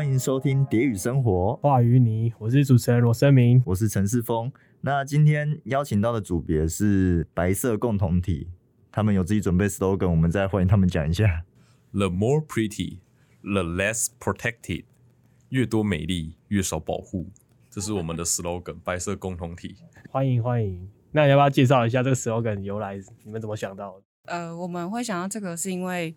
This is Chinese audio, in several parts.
欢迎收听《蝶语生活》，话与你，我是主持人罗生明，我是陈世峰。那今天邀请到的组别是白色共同体，他们有自己准备 slogan，我们再欢迎他们讲一下。The more pretty, the less protected。越多美丽，越少保护，这是我们的 slogan。白色共同体，欢迎欢迎。那要不要介绍一下这个 slogan 由来？你们怎么想到的？呃，我们会想到这个，是因为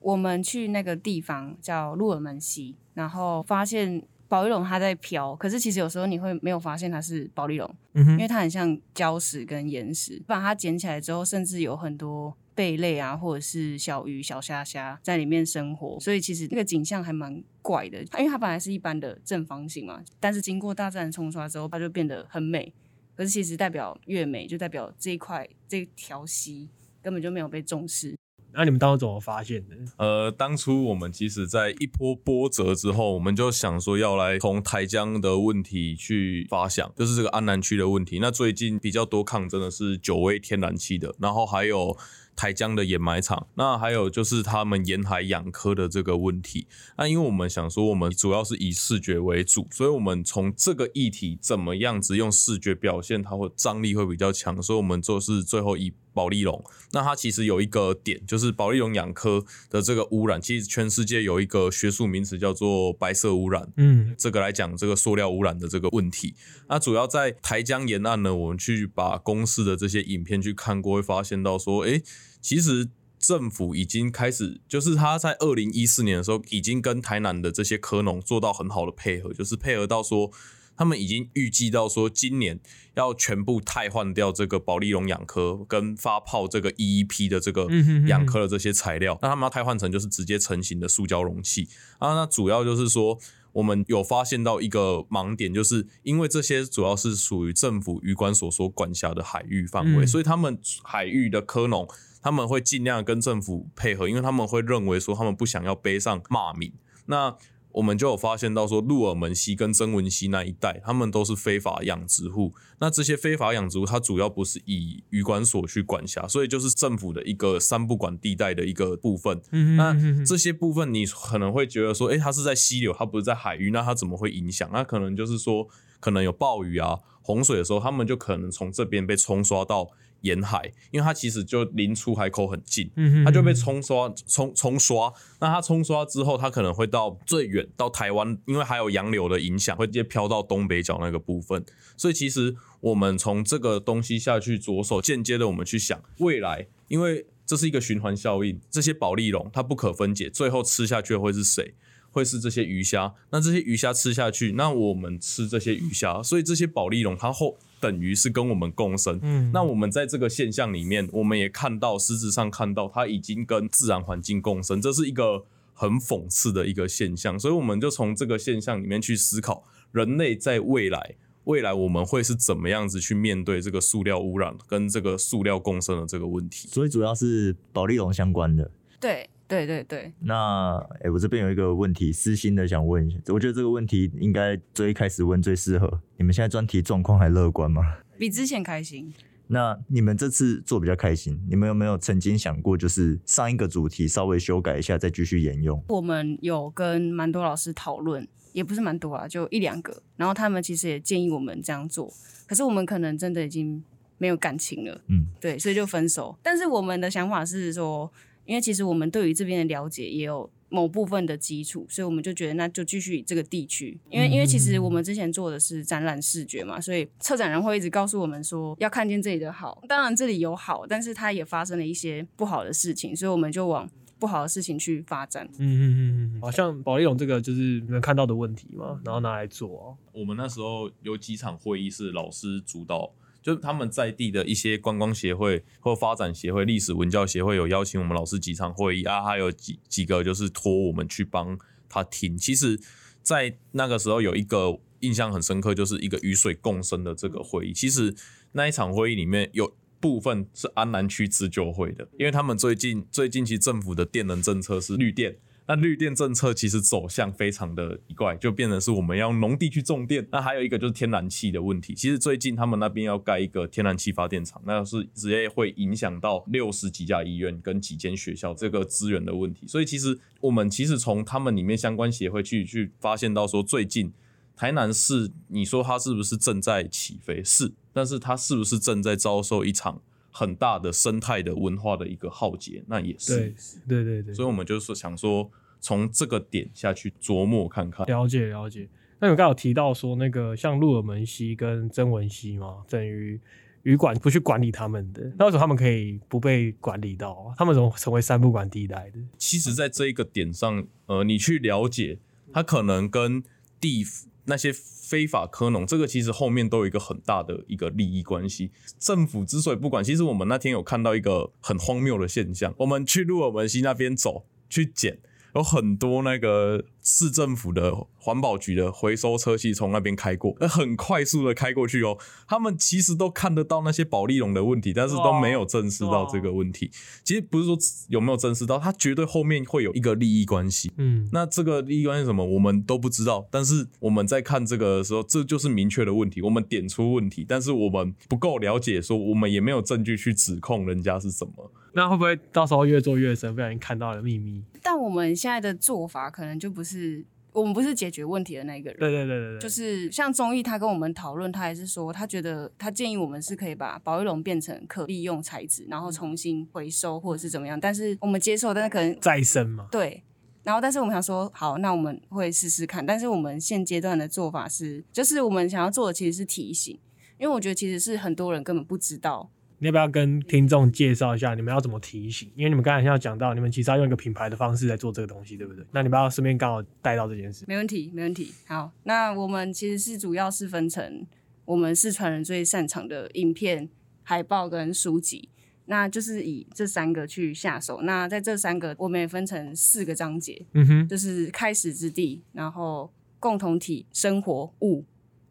我们去那个地方叫鹿尔门溪，然后发现保丽龙它在飘，可是其实有时候你会没有发现它是保丽龙，因为它很像礁石跟岩石。把它捡起来之后，甚至有很多。贝类啊，或者是小鱼、小虾虾在里面生活，所以其实那个景象还蛮怪的。因为它本来是一般的正方形嘛，但是经过大自然冲刷之后，它就变得很美。可是其实代表越美，就代表这一块这条溪根本就没有被重视。那你们当时怎么发现的？呃，当初我们其实，在一波波折之后，我们就想说要来从台江的问题去发想，就是这个安南区的问题。那最近比较多抗争的是九威天然气的，然后还有。台江的掩埋场，那还有就是他们沿海养科的这个问题。那因为我们想说，我们主要是以视觉为主，所以我们从这个议题怎么样子用视觉表现，它会张力会比较强。所以我们就是最后以保利龙。那它其实有一个点，就是保利龙养科的这个污染，其实全世界有一个学术名词叫做白色污染。嗯，这个来讲这个塑料污染的这个问题。那主要在台江沿岸呢，我们去把公司的这些影片去看过，会发现到说，哎。其实政府已经开始，就是他在二零一四年的时候，已经跟台南的这些科农做到很好的配合，就是配合到说，他们已经预计到说，今年要全部汰换掉这个保利龙养科跟发泡这个 EEP 的这个养科的这些材料，那他们要汰换成就是直接成型的塑胶容器啊。那主要就是说，我们有发现到一个盲点，就是因为这些主要是属于政府渔管所所管辖的海域范围，所以他们海域的科农。他们会尽量跟政府配合，因为他们会认为说他们不想要背上骂名。那我们就有发现到说，鹿耳门溪跟曾文溪那一带，他们都是非法养殖户。那这些非法养殖户，它主要不是以渔管所去管辖，所以就是政府的一个三不管地带的一个部分。那这些部分，你可能会觉得说，诶，它是在溪流，它不是在海域，那它怎么会影响？那可能就是说，可能有暴雨啊、洪水的时候，他们就可能从这边被冲刷到。沿海，因为它其实就离出海口很近，它就被冲刷、冲冲刷。那它冲刷之后，它可能会到最远到台湾，因为还有洋流的影响，会直接飘到东北角那个部分。所以其实我们从这个东西下去着手，间接的我们去想未来，因为这是一个循环效应，这些保利龙它不可分解，最后吃下去会是谁？会是这些鱼虾。那这些鱼虾吃下去，那我们吃这些鱼虾，所以这些保利龙它后。等于是跟我们共生，嗯，那我们在这个现象里面，我们也看到，实质上看到，它已经跟自然环境共生，这是一个很讽刺的一个现象。所以我们就从这个现象里面去思考，人类在未来，未来我们会是怎么样子去面对这个塑料污染跟这个塑料共生的这个问题。所以主要是保利龙相关的，对。对对对，那哎，我这边有一个问题，私心的想问一下，我觉得这个问题应该最开始问最适合。你们现在专题状况还乐观吗？比之前开心。那你们这次做比较开心，你们有没有曾经想过，就是上一个主题稍微修改一下，再继续沿用？我们有跟蛮多老师讨论，也不是蛮多啊，就一两个。然后他们其实也建议我们这样做，可是我们可能真的已经没有感情了，嗯，对，所以就分手。但是我们的想法是说。因为其实我们对于这边的了解也有某部分的基础，所以我们就觉得那就继续这个地区。因为因为其实我们之前做的是展览视觉嘛，所以策展人会一直告诉我们说要看见这里的好。当然这里有好，但是它也发生了一些不好的事情，所以我们就往不好的事情去发展。嗯嗯嗯嗯，好像保利龙这个就是你们看到的问题嘛，然后拿来做。我们那时候有几场会议是老师主导。就是他们在地的一些观光协会或发展协会、历史文教协会有邀请我们老师几场会议啊，还有几几个就是托我们去帮他听。其实，在那个时候有一个印象很深刻，就是一个雨水共生的这个会议。其实那一场会议里面有部分是安南区自救会的，因为他们最近最近其实政府的电能政策是绿电。那绿电政策其实走向非常的奇怪，就变成是我们要农地去种电。那还有一个就是天然气的问题，其实最近他们那边要盖一个天然气发电厂，那是直接会影响到六十几家医院跟几间学校这个资源的问题。所以其实我们其实从他们里面相关协会去去发现到说，最近台南市，你说它是不是正在起飞？是，但是它是不是正在遭受一场？很大的生态的文化的一个浩劫，那也是对对对对，所以我们就是想说，从这个点下去琢磨看看，了解了解。那你刚有提到说，那个像鹿尔门溪跟曾文溪嘛，等于旅馆不去管理他们的，那为什么他们可以不被管理到？他们怎么成为三不管地带的？其实，在这一个点上，呃，你去了解，它可能跟地那些。非法科农，这个其实后面都有一个很大的一个利益关系。政府之所以不管，其实我们那天有看到一个很荒谬的现象。我们去鹿尔门溪那边走，去捡。有很多那个市政府的环保局的回收车系从那边开过，很快速的开过去哦。他们其实都看得到那些保利龙的问题，但是都没有正视到这个问题。其实不是说有没有正视到，它绝对后面会有一个利益关系。嗯，那这个利益关系什么，我们都不知道。但是我们在看这个的时候，这就是明确的问题。我们点出问题，但是我们不够了解，说我们也没有证据去指控人家是什么。那会不会到时候越做越深，不小心看到了秘密？但我们现在的做法可能就不是我们不是解决问题的那个人。对对对对对，就是像综艺，他跟我们讨论，他还是说他觉得他建议我们是可以把保育龙变成可利用材质，然后重新回收或者是怎么样。但是我们接受，但是可能再生嘛。对，然后但是我们想说，好，那我们会试试看。但是我们现阶段的做法是，就是我们想要做的其实是提醒，因为我觉得其实是很多人根本不知道。你要不要跟听众介绍一下你们要怎么提醒？因为你们刚才要讲到，你们其实要用一个品牌的方式来做这个东西，对不对？那你们要顺便刚好带到这件事。没问题，没问题。好，那我们其实是主要是分成我们四川人最擅长的影片、海报跟书籍，那就是以这三个去下手。那在这三个，我们也分成四个章节，嗯哼，就是开始之地，然后共同体生活物，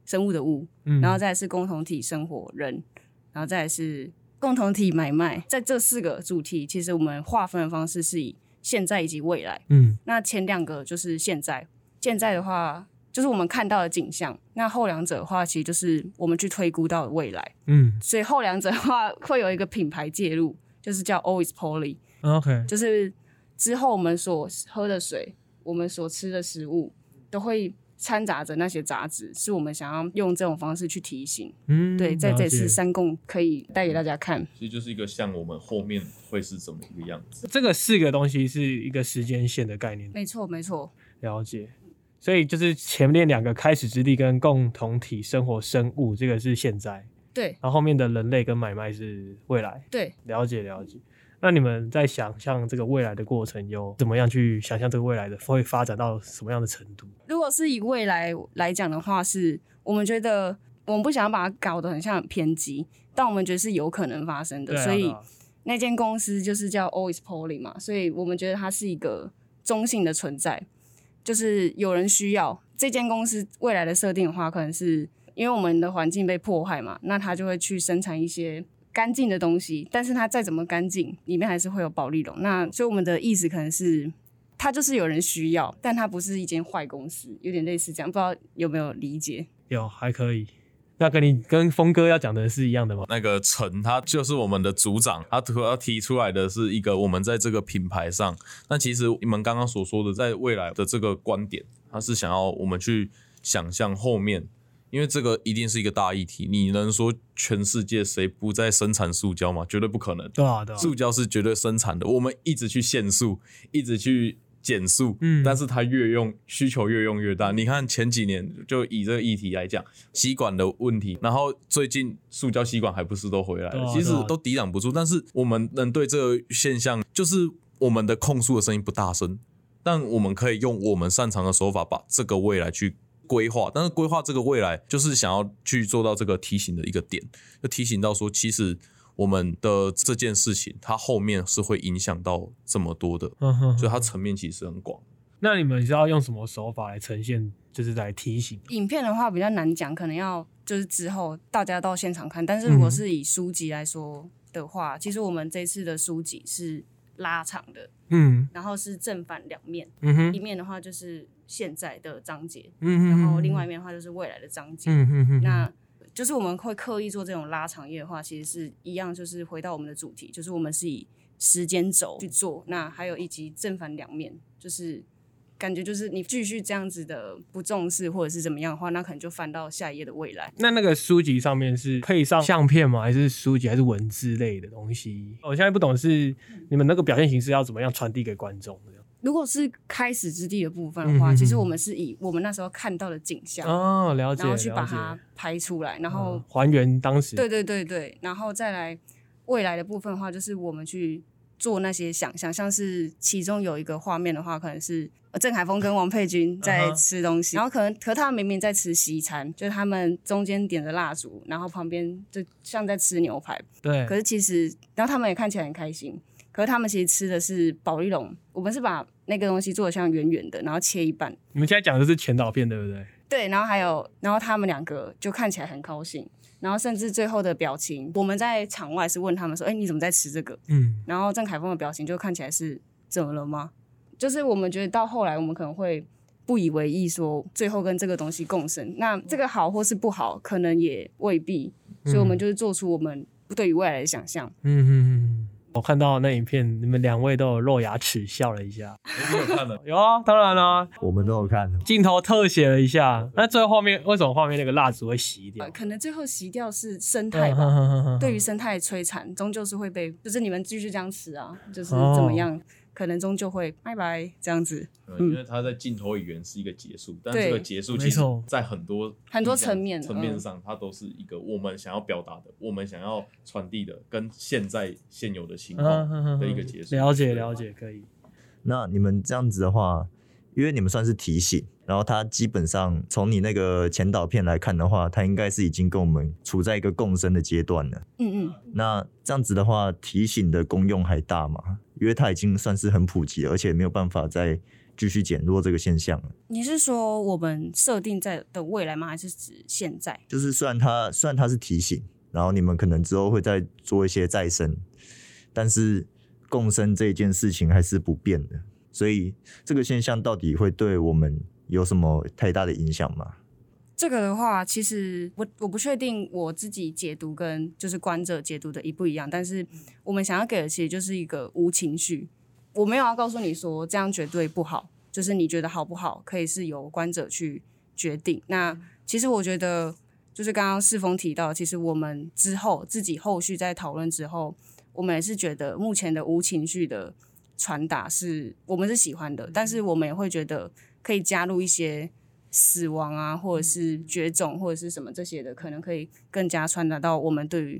生物的物，嗯，然后再是共同体生活人。然后再是共同体买卖，在这四个主题，其实我们划分的方式是以现在以及未来。嗯，那前两个就是现在，现在的话就是我们看到的景象。那后两者的话，其实就是我们去推估到的未来。嗯，所以后两者的话会有一个品牌介入，就是叫 Always Poly。OK，就是之后我们所喝的水，我们所吃的食物都会。掺杂着那些杂质，是我们想要用这种方式去提醒。嗯，对，在这次三共可以带给大家看，其实就是一个像我们后面会是怎么一个样子。这个四个东西是一个时间线的概念。没错，没错。了解。所以就是前面两个开始之地跟共同体生活生物，这个是现在。对。然后后面的人类跟买卖是未来。对。了解，了解。那你们在想象这个未来的过程，有怎么样去想象这个未来的会发展到什么样的程度？如果是以未来来讲的话，是我们觉得我们不想要把它搞得很像很偏激，但我们觉得是有可能发生的。所以那间公司就是叫 Always Poly 嘛，所以我们觉得它是一个中性的存在，就是有人需要这间公司未来的设定的话，可能是因为我们的环境被破坏嘛，那它就会去生产一些。干净的东西，但是它再怎么干净，里面还是会有保利龙。那所以我们的意思可能是，它就是有人需要，但它不是一间坏公司，有点类似这样，不知道有没有理解？有，还可以。那跟你跟峰哥要讲的是一样的吗？那个陈他就是我们的组长，他主要提出来的是一个我们在这个品牌上，那其实你们刚刚所说的在未来的这个观点，他是想要我们去想象后面。因为这个一定是一个大议题，你能说全世界谁不在生产塑胶吗？绝对不可能。对啊，对啊，塑胶是绝对生产的。我们一直去限塑，一直去减塑，嗯，但是它越用需求越用越大。你看前几年就以这个议题来讲，吸管的问题，然后最近塑胶吸管还不是都回来了？其实都抵挡不住。但是我们能对这个现象，就是我们的控诉的声音不大声，但我们可以用我们擅长的手法，把这个未来去。规划，但是规划这个未来，就是想要去做到这个提醒的一个点，就提醒到说，其实我们的这件事情，它后面是会影响到这么多的，所以它层面其实很广。那你们是要用什么手法来呈现，就是来提醒？影片的话比较难讲，可能要就是之后大家到现场看。但是如果是以书籍来说的话，其实我们这次的书籍是拉长的，嗯然后是正反两面，嗯哼一面的话就是现在的章节，嗯哼，然后另外一面的话就是未来的章节。嗯哼哼，那就是我们会刻意做这种拉长页的话，其实是一样，就是回到我们的主题，就是我们是以时间轴去做。那还有以及正反两面，就是感觉就是你继续这样子的不重视或者是怎么样的话，那可能就翻到下一页的未来。那那个书籍上面是配上相片吗？还是书籍还是文字类的东西？我现在不懂是你们那个表现形式要怎么样传递给观众的？如果是开始之地的部分的话，嗯其实我们是以我们那时候看到的景象，哦，了解，然后去把它拍出来，然后嗯还原当时。对对对对，然后再来未来的部分的话，就是我们去做那些想象，像是其中有一个画面的话，可能是呃郑海峰跟王佩君在吃东西，然后可能可他们明明在吃西餐，就是他们中间点着蜡烛，然后旁边就像在吃牛排，对，可是其实然后他们也看起来很开心，可是他们其实吃的是保利龙，我们是把那个东西做的像圆圆的，然后切一半，你们现在讲的是前导片对不对？对，然后还有，然后他们两个就看起来很高兴，然后甚至最后的表情，我们在场外是问他们说：“哎，你怎么在吃这个嗯？”然后郑凯峰的表情就看起来是怎么了吗？就是我们觉得到后来，我们可能会不以为意，说最后跟这个东西共生。那这个好或是不好，可能也未必，所以我们就是做出我们对于未来的想象。嗯嗯嗯。我看到那影片，你们两位都有露牙齿笑了一下。你有看的？有啊，当然啦、我们都有看的，镜头特写了一下。那最后画面为什么画面那个蜡烛会熄掉呃，？可能最后熄掉是生态吧。吧对于生态摧残，终究是会被，就是你们继续这样吃啊，就是哦怎么样，可能终究会拜拜这样子。嗯因为它在镜头语言是一个结束，但这个结束其实在很多很多层面嗯层面上，它都是一个我们想要表达的，我们想要传递的，跟现在现有的情况的一个结束。了解了解，可以。那你们这样子的话，因为你们算是提醒，然后它基本上从你那个前导片来看的话，它应该是已经跟我们处在一个共生的阶段了。嗯嗯，那这样子的话，提醒的功用还大吗？因为它已经算是很普及了，而且没有办法再继续减弱这个现象了。你是说我们设定在的未来吗？还是指现在？就是虽然它虽然它是提醒，然后你们可能之后会再做一些再生，但是共生这件事情还是不变的。所以这个现象到底会对我们有什么太大的影响吗？这个的话，其实我我不确定我自己解读跟就是观者解读的一不一样，但是我们想要给的其实就是一个无情绪。我没有要告诉你说这样绝对不好，就是你觉得好不好，可以是由观者去决定。那其实我觉得，就是刚刚世峰提到，其实我们之后自己后续在讨论之后，我们也是觉得目前的无情绪的传达是我们是喜欢的，但是我们也会觉得可以加入一些死亡啊，或者是绝种或者是什么这些的，可能可以更加传达到我们对于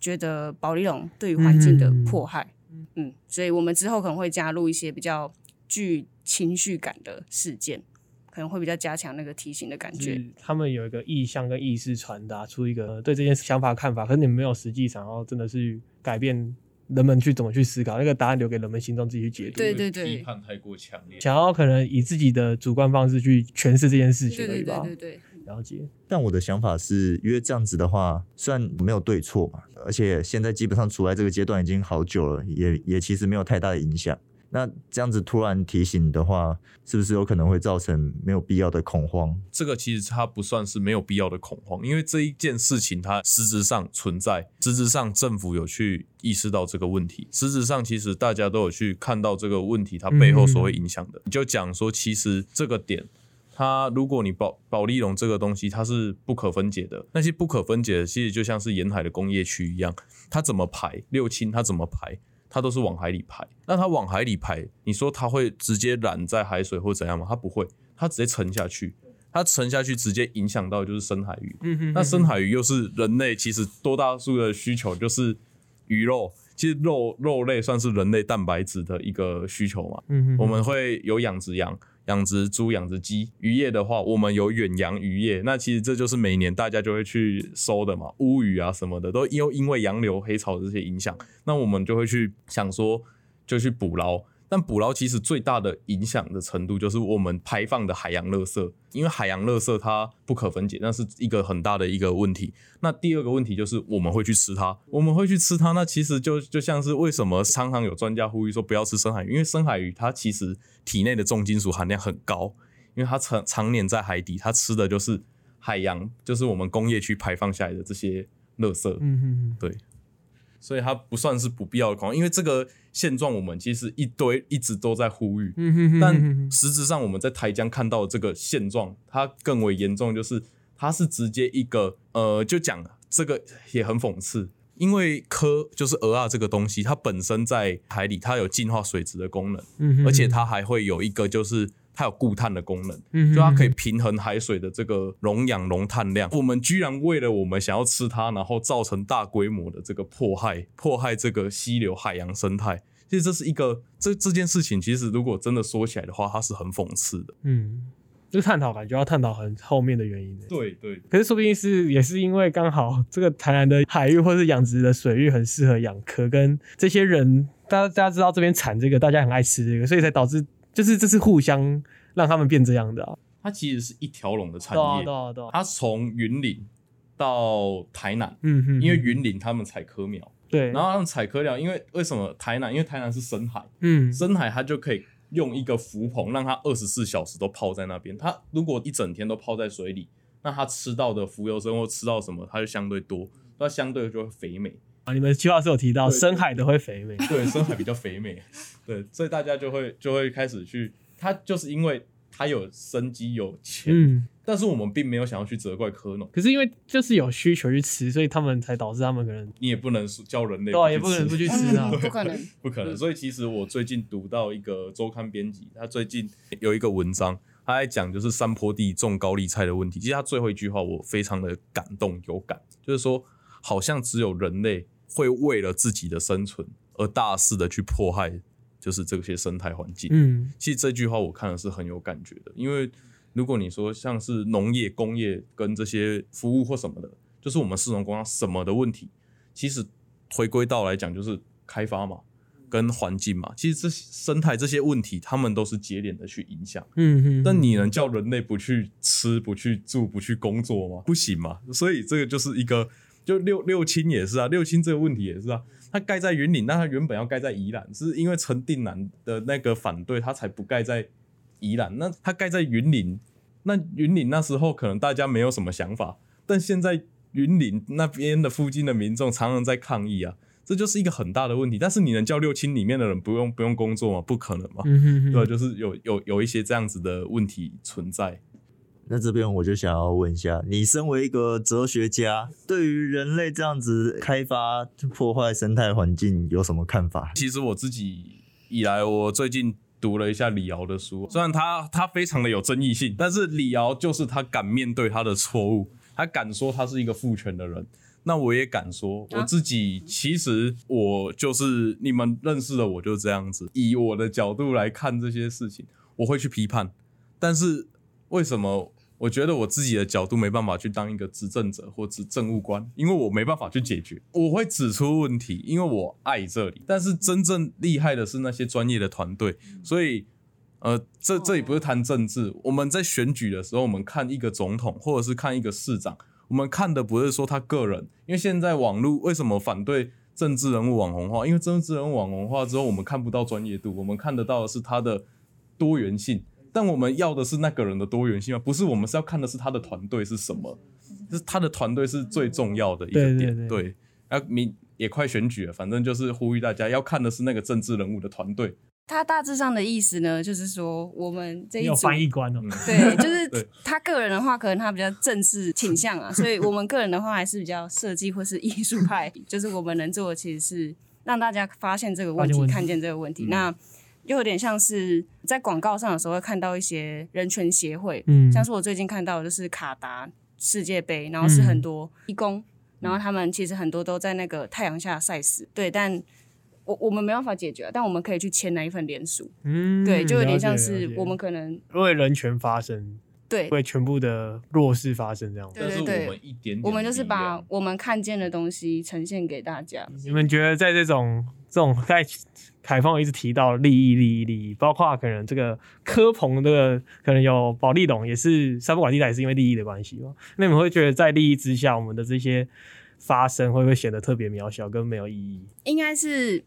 觉得保利龙对于环境的迫害。嗯，所以我们之后可能会加入一些比较具情绪感的事件，可能会比较加强那个提醒的感觉。他们有一个意向跟意识传达出一个对这件想法看法，可是你们没有实际想要真的是改变人们去怎么去思考，那个答案留给人们心中自己去解读。对对对批判太过强烈。想要可能以自己的主观方式去诠释这件事情对对而已吧。对对对，了解。但我的想法是，因为这样子的话，虽然没有对错嘛，而且现在基本上处在这个阶段已经好久了，也也其实没有太大的影响。那这样子突然提醒的话，是不是有可能会造成没有必要的恐慌？这个其实它不算是没有必要的恐慌，因为这一件事情它实质上存在，实质上政府有去意识到这个问题，实质上其实大家都有去看到这个问题它背后所会影响的。你就讲说，其实这个点。它如果你保保利龙这个东西，它是不可分解的。那些不可分解的，其实就像是沿海的工业区一样，它怎么排六氢，它怎么排，它都是往海里排。那它往海里排，你说它会直接染在海水或怎样吗？它不会，它直接沉下去。它沉下去，直接影响到就是深海鱼。嗯哼那深海鱼又是人类其实多大数的需求，就是鱼肉。其实肉肉类算是人类蛋白质的一个需求嘛。嗯哼我们会有养殖羊、养殖猪、养殖鸡。渔业的话，我们有远洋渔业。那其实这就是每年大家就会去收的嘛，乌鱼啊什么的，都因因为洋流、黑潮这些影响，那我们就会去想说，就去捕捞。但捕捞其实最大的影响的程度就是我们排放的海洋垃圾，因为海洋垃圾它不可分解，那是一个很大的一个问题。那第二个问题就是我们会去吃它，我们会去吃它，那其实就就像是为什么常常有专家呼吁说不要吃深海鱼，因为深海鱼它其实体内的重金属含量很高，因为它常常年在海底，它吃的就是海洋，就是我们工业区排放下来的这些垃圾。嗯嗯，对。所以它不算是不必要的狂，因为这个现状我们其实一堆一直都在呼吁，但实质上我们在台江看到这个现状，它更为严重，就是它是直接一个呃，就讲这个也很讽刺，因为科就是鹅啊这个东西，它本身在海里它有净化水质的功能，而且它还会有一个就是。它有固碳的功能，嗯就它可以平衡海水的这个溶氧溶碳量。我们居然为了我们想要吃它，然后造成大规模的这个迫害，迫害这个溪流海洋生态。其实这是一个这这件事情，其实如果真的说起来的话，它是很讽刺的。嗯，这个探讨感觉要探讨很后面的原因。对对。可是说不定是也是因为刚好这个台南的海域或是养殖的水域很适合养科，跟这些人大家大家知道这边产这个，大家很爱吃这个，所以才导致。就是这是互相让他们变这样的，它其实是一条龙的产业，它从云林到台南，嗯哼，因为云林他们采科苗，对，然后他们采科苗，因为为什么台南？因为台南是深海，嗯，深海它就可以用一个浮棚，让它二十四小时都泡在那边。它如果一整天都泡在水里，那它吃到的浮游生或吃到什么，它就相对多，那相对就会肥美。啊，你们计划是有提到深海的会肥美，对，深海比较肥美，对，所以大家就会就会开始去，它就是因为它有生机有钱，嗯，但是我们并没有想要去责怪科农，可是因为就是有需求去吃，所以他们才导致他们可能你也不能教人类，对，也不能不去 吃啊，不可能，不可能。所以其实我最近读到一个周刊编辑，他最近有一个文章，他在讲就是山坡地种高丽菜的问题。其实他最后一句话我非常的感动有感，就是说好像只有人类。会为了自己的生存而大肆的去迫害，就是这些生态环境。嗯，其实这句话我看的是很有感觉的，因为如果你说像是农业、工业跟这些服务或什么的，就是我们市容工商什么的问题，其实回归到来讲就是开发嘛，跟环境嘛，其实这生态这些问题，他们都是节点的去影响。嗯嗯，但你能叫人类不去吃、不去住、不去工作吗？不行嘛，所以这个就是一个。就六六轻也是啊，六轻这个问题也是啊。它盖在云岭，那它原本要盖在宜兰，是因为陈定南的那个反对，它才不盖在宜兰。那它盖在云岭，那云岭那时候可能大家没有什么想法，但现在云岭那边的附近的民众常常在抗议啊，这就是一个很大的问题。但是你能叫六轻里面的人不用不用工作吗？不可能嘛，对，就是有有有一些这样子的问题存在。那这边我就想要问一下，你身为一个哲学家，对于人类这样子开发破坏生态环境有什么看法？其实我自己以来，我最近读了一下李敖的书，虽然他他非常的有争议性，但是李敖就是他敢面对他的错误，他敢说他是一个父权的人。那我也敢说，我自己其实我就是你们认识的我就这样子，以我的角度来看这些事情，我会去批判，但是为什么？我觉得我自己的角度没办法去当一个执政者或执政务官，因为我没办法去解决。我会指出问题，因为我爱这里。但是真正厉害的是那些专业的团队。所以，呃，这这里不是谈政治。我们在选举的时候，我们看一个总统或者是看一个市长，我们看的不是说他个人。因为现在网络为什么反对政治人物网红化？因为政治人物网红化之后，我们看不到专业度，我们看得到的是他的多元性。但我们要的是那个人的多元性吗？不是，我们是要看的是他的团队是什么，就是他的团队是最重要的一个点。对，啊，明也快选举了，反正就是呼吁大家要看的是那个政治人物的团队。他大致上的意思呢，就是说我们这一组翻译官哦，对，就是他个人的话，可能他比较政治倾向啊，所以我们 个人的话还是比较设计或是艺术派，就是我们能做的其实是让大家发现这个问题，看见这个问题。那又有点像是在广告上的时候会看到一些人权协会，嗯，像是我最近看到的就是卡达世界杯，然后是很多义工，然后他们其实很多都在那个太阳下晒死，对，但我我们没办法解决，但我们可以去签那一份联署，嗯，对，就有点像是我们可能为人权发声。对，为全部的弱势发生这样。对对对，我们就是把我们看见的东西呈现给大家。你们觉得在这种这种在凯丰一直提到利益、利益、利益，包括可能这个科鹏这个可能有保利龙，也是三不管地带，也是因为利益的关系嘛。那你们会觉得在利益之下，我们的这些发生会不会显得特别渺小，跟没有意义？应该是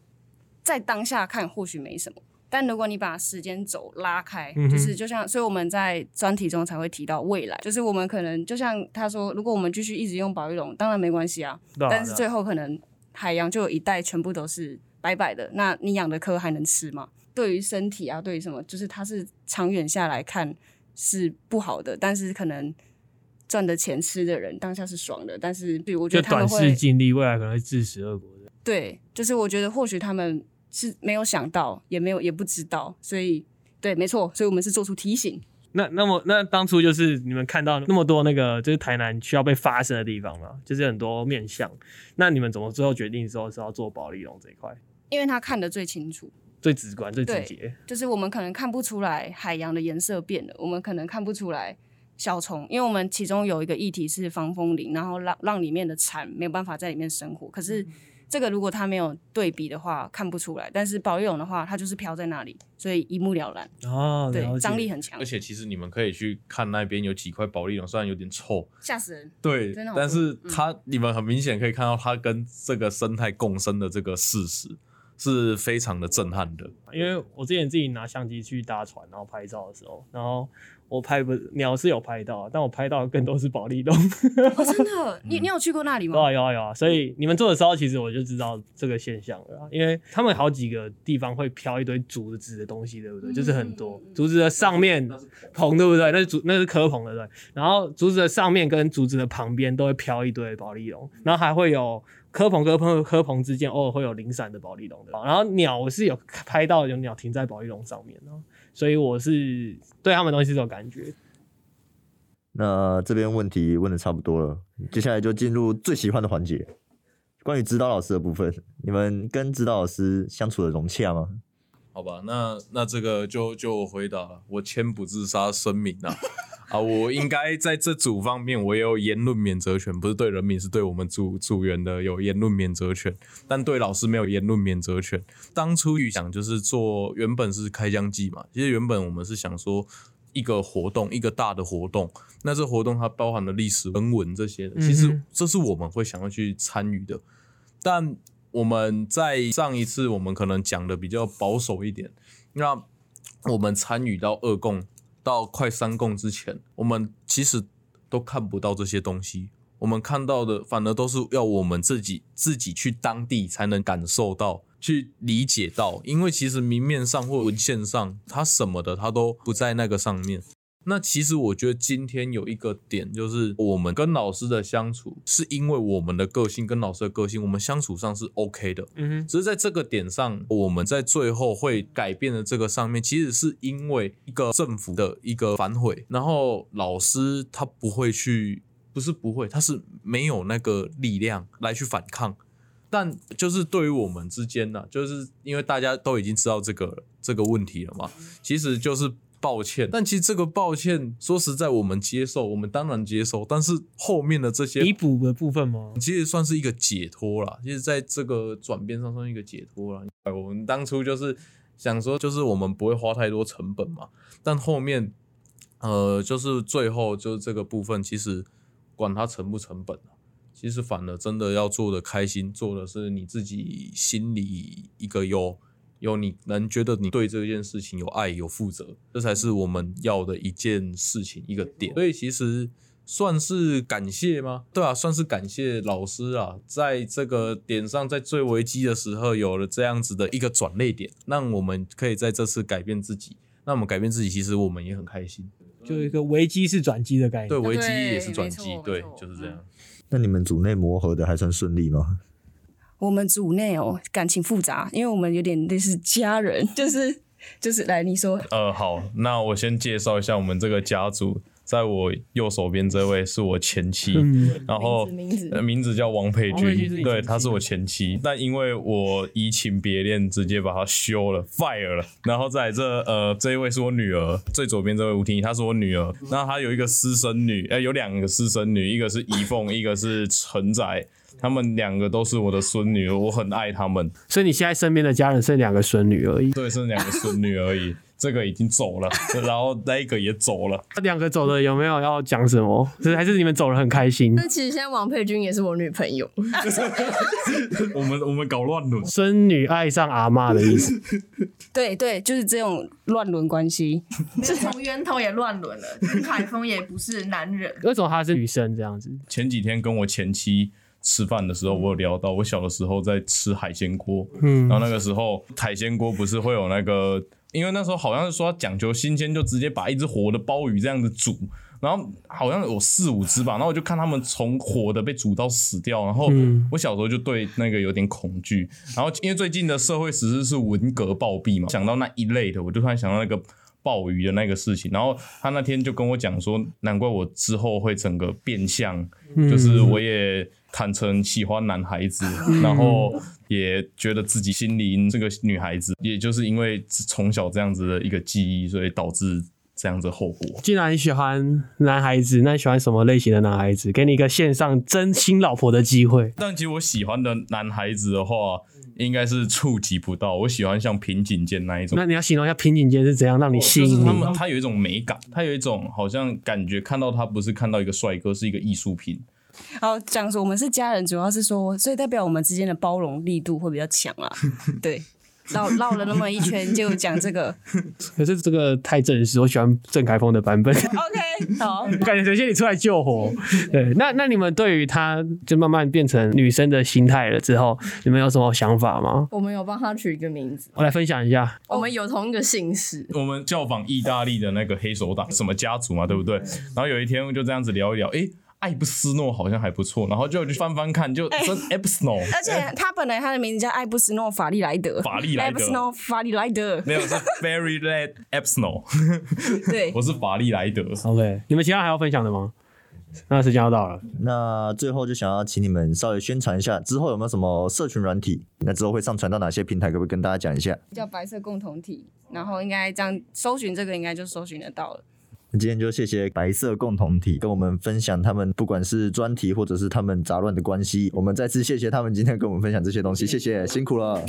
在当下看或许没什么，但如果你把时间轴拉开，就是就像，所以我们在专题中才会提到未来，就是我们可能就像他说，如果我们继续一直用保利龙，当然没关系啊，但是最后可能海洋就有一代全部都是。白白的，那你养的科还能吃吗？对于身体啊，对于什么，就是它是长远下来看是不好的，但是可能赚的钱吃的人当下是爽的，但是对我觉得他们会尽力，未来可能会自食恶果的。对，就是我觉得或许他们是没有想到，也没有也不知道，所以对，没错，所以我们是做出提醒。那那么那当初就是你们看到那么多那个就是台南需要被发生的地方嘛，就是很多面向，那你们怎么最后决定说是要做保利龙这一块？因为他看得最清楚、最直观、最直接，就是我们可能看不出来海洋的颜色变了，我们可能看不出来小虫，因为我们其中有一个议题是防风林，然后让让里面的蚕没有办法在里面生活。可是这个如果它没有对比的话，看不出来。但是保育蛹的话，它就是飘在那里，所以一目了然。哦，对，张力很强。而且其实你们可以去看那边有几块保利蛹，虽然有点臭，吓死人。对，但是它你们很明显可以看到它跟这个生态共生的这个事实。是非常的震撼的，因为我之前自己拿相机去搭船，然后拍照的时候，然后我拍不鸟是有拍到，但我拍到更多是保利龙。真的，你你有去过那里吗？有啊有啊有啊，所以你们做的时候，其实我就知道这个现象了，因为他们好几个地方会飘一堆竹子的东西，对不对？就是很多竹子的上面棚，对不对？那是竹，那是科棚的对。然后竹子的上面跟竹子的旁边都会飘一堆保利龙，然后还会有。科棚跟科科棚之间偶尔会有零散的保利龙的，然后鸟我是有拍到有鸟停在保育笼上面哦，所以我是对他们东西是有感觉。那这边问题问的差不多了，接下来就进入最喜欢的环节，关于指导老师的部分，你们跟指导老师相处的融洽吗？好吧，那那这个就就回答，我签不自杀声明啊。啊，我应该在这组方面，我也有言论免责权，不是对人民，是对我们组组员的有言论免责权，但对老师没有言论免责权。当初预想就是做，原本是开疆季嘛，其实原本我们是想说一个活动，一个大的活动，那这活动它包含了历史、人文这些，其实这是我们会想要去参与的。但我们在上一次我们可能讲的比较保守一点，那我们参与到二共。到快三共之前，我们其实都看不到这些东西。我们看到的，反而都是要我们自己自己去当地才能感受到、去理解到。因为其实明面上或文献上，它什么的，它都不在那个上面。那其实我觉得今天有一个点，就是我们跟老师的相处，是因为我们的个性跟老师的个性，我们相处上是 OK 的。嗯哼，只是在这个点上，我们在最后会改变的这个上面，其实是因为一个政府的一个反悔，然后老师他不会去，不是不会，他是没有那个力量来去反抗。但就是对于我们之间呢，就是因为大家都已经知道这个这个问题了嘛，其实就是。抱歉，但其实这个抱歉，说实在，我们接受，我们当然接受。但是后面的这些弥补的部分吗？其实算是一个解脱了。其实在这个转变上算一个解脱了。我们当初就是想说，就是我们不会花太多成本嘛。但后面，呃，就是最后就是这个部分，其实管它成不成本其实反而真的要做的开心，做的是你自己心里一个有。有你能觉得你对这件事情有爱有负责，这才是我们要的一件事情一个点。所以其实算是感谢吗？对啊，算是感谢老师啊，在这个点上，在最危机的时候有了这样子的一个转泪点，让我们可以在这次改变自己。那我们改变自己，其实我们也很开心。就一个危机是转机的概念，对，危机也是转机，对，就是这样。那你们组内磨合的还算顺利吗？我们组内哦，感情复杂，因为我们有点类似家人，就是就是来你说。呃，好，那我先介绍一下我们这个家族，在我右手边这位是我前妻，然后名字名字叫王佩君，对，她是我前妻，但因为我移情别恋，直接把她休了，fire 了。然后在这呃这一位是我女儿，最左边这位吴婷，她是我女儿，那她有一个私生女，呃有两个私生女，一个是怡凤，一个是陈仔。他们两个都是我的孙女，我很爱他们。所以你现在身边的家人剩两个孙女而已。对，剩两个孙女而已。这个已经走了，然后那一个也走了。两个走的有没有要讲什么？是还是你们走了很开心？那其实现在王佩君也是我女朋友。我们我们搞乱伦，孙女爱上阿妈的意思。对对，就是这种乱伦关系。从源头也乱伦了。海峰也不是男人，为什么她是女生这样子？前几天跟我前妻。吃饭的时候，我有聊到我小的时候在吃海鲜锅，嗯，然后那个时候海鲜锅不是会有那个，因为那时候好像是说讲究新鲜，就直接把一只活的鲍鱼这样子煮，然后好像有四五只吧，然后我就看他们从活的被煮到死掉，然后我小时候就对那个有点恐惧，然后因为最近的社会时事是文革暴毙嘛，想到那一类的，我就突然想到那个鲍鱼的那个事情，然后他那天就跟我讲说，难怪我之后会整个变相，就是我也。坦诚喜欢男孩子，然后也觉得自己心灵这个女孩子，也就是因为从小这样子的一个记忆，所以导致这样子后果。既然你喜欢男孩子，那你喜欢什么类型的男孩子？给你一个线上真心老婆的机会。但其实我喜欢的男孩子的话，应该是触及不到。我喜欢像平井坚那一种。那你要形容一下平井坚是怎样让你吸引？他们他有一种美感，他有一种好像感觉看到他不是看到一个帅哥，是一个艺术品。好，讲说我们是家人，主要是说，所以代表我们之间的包容力度会比较强啊。对，绕绕了那么一圈就讲这个，可是这个太正式，我喜欢郑凯峰的版本。OK，好，感觉首先你出来救火。对，那那你们对于他就慢慢变成女生的心态了之后，你们有什么想法吗？我们有帮他取一个名字，我来分享一下。我们有同一个姓氏，我们效仿意大利的那个黑手党什么家族嘛，对不对？然后有一天就这样子聊一聊，哎。艾布斯诺好像还不错，然后就去翻翻看，就真艾布斯诺。而且他本来他的名字叫艾布斯诺法利莱德。法利莱德。艾布斯诺法利莱德。没有是 Very Led a b s n o 对，我是法利莱德。OK，你们其他还要分享的吗？那时间要到了，那最后就想要请你们稍微宣传一下，之后有没有什么社群软体？那之后会上传到哪些平台？可不可以跟大家讲一下？叫白色共同体，然后应该这样搜寻这个，应该就搜寻得到了。今天就谢谢白色共同体跟我们分享他们不管是专题或者是他们杂乱的关系，我们再次谢谢他们今天跟我们分享这些东西，谢谢辛苦了。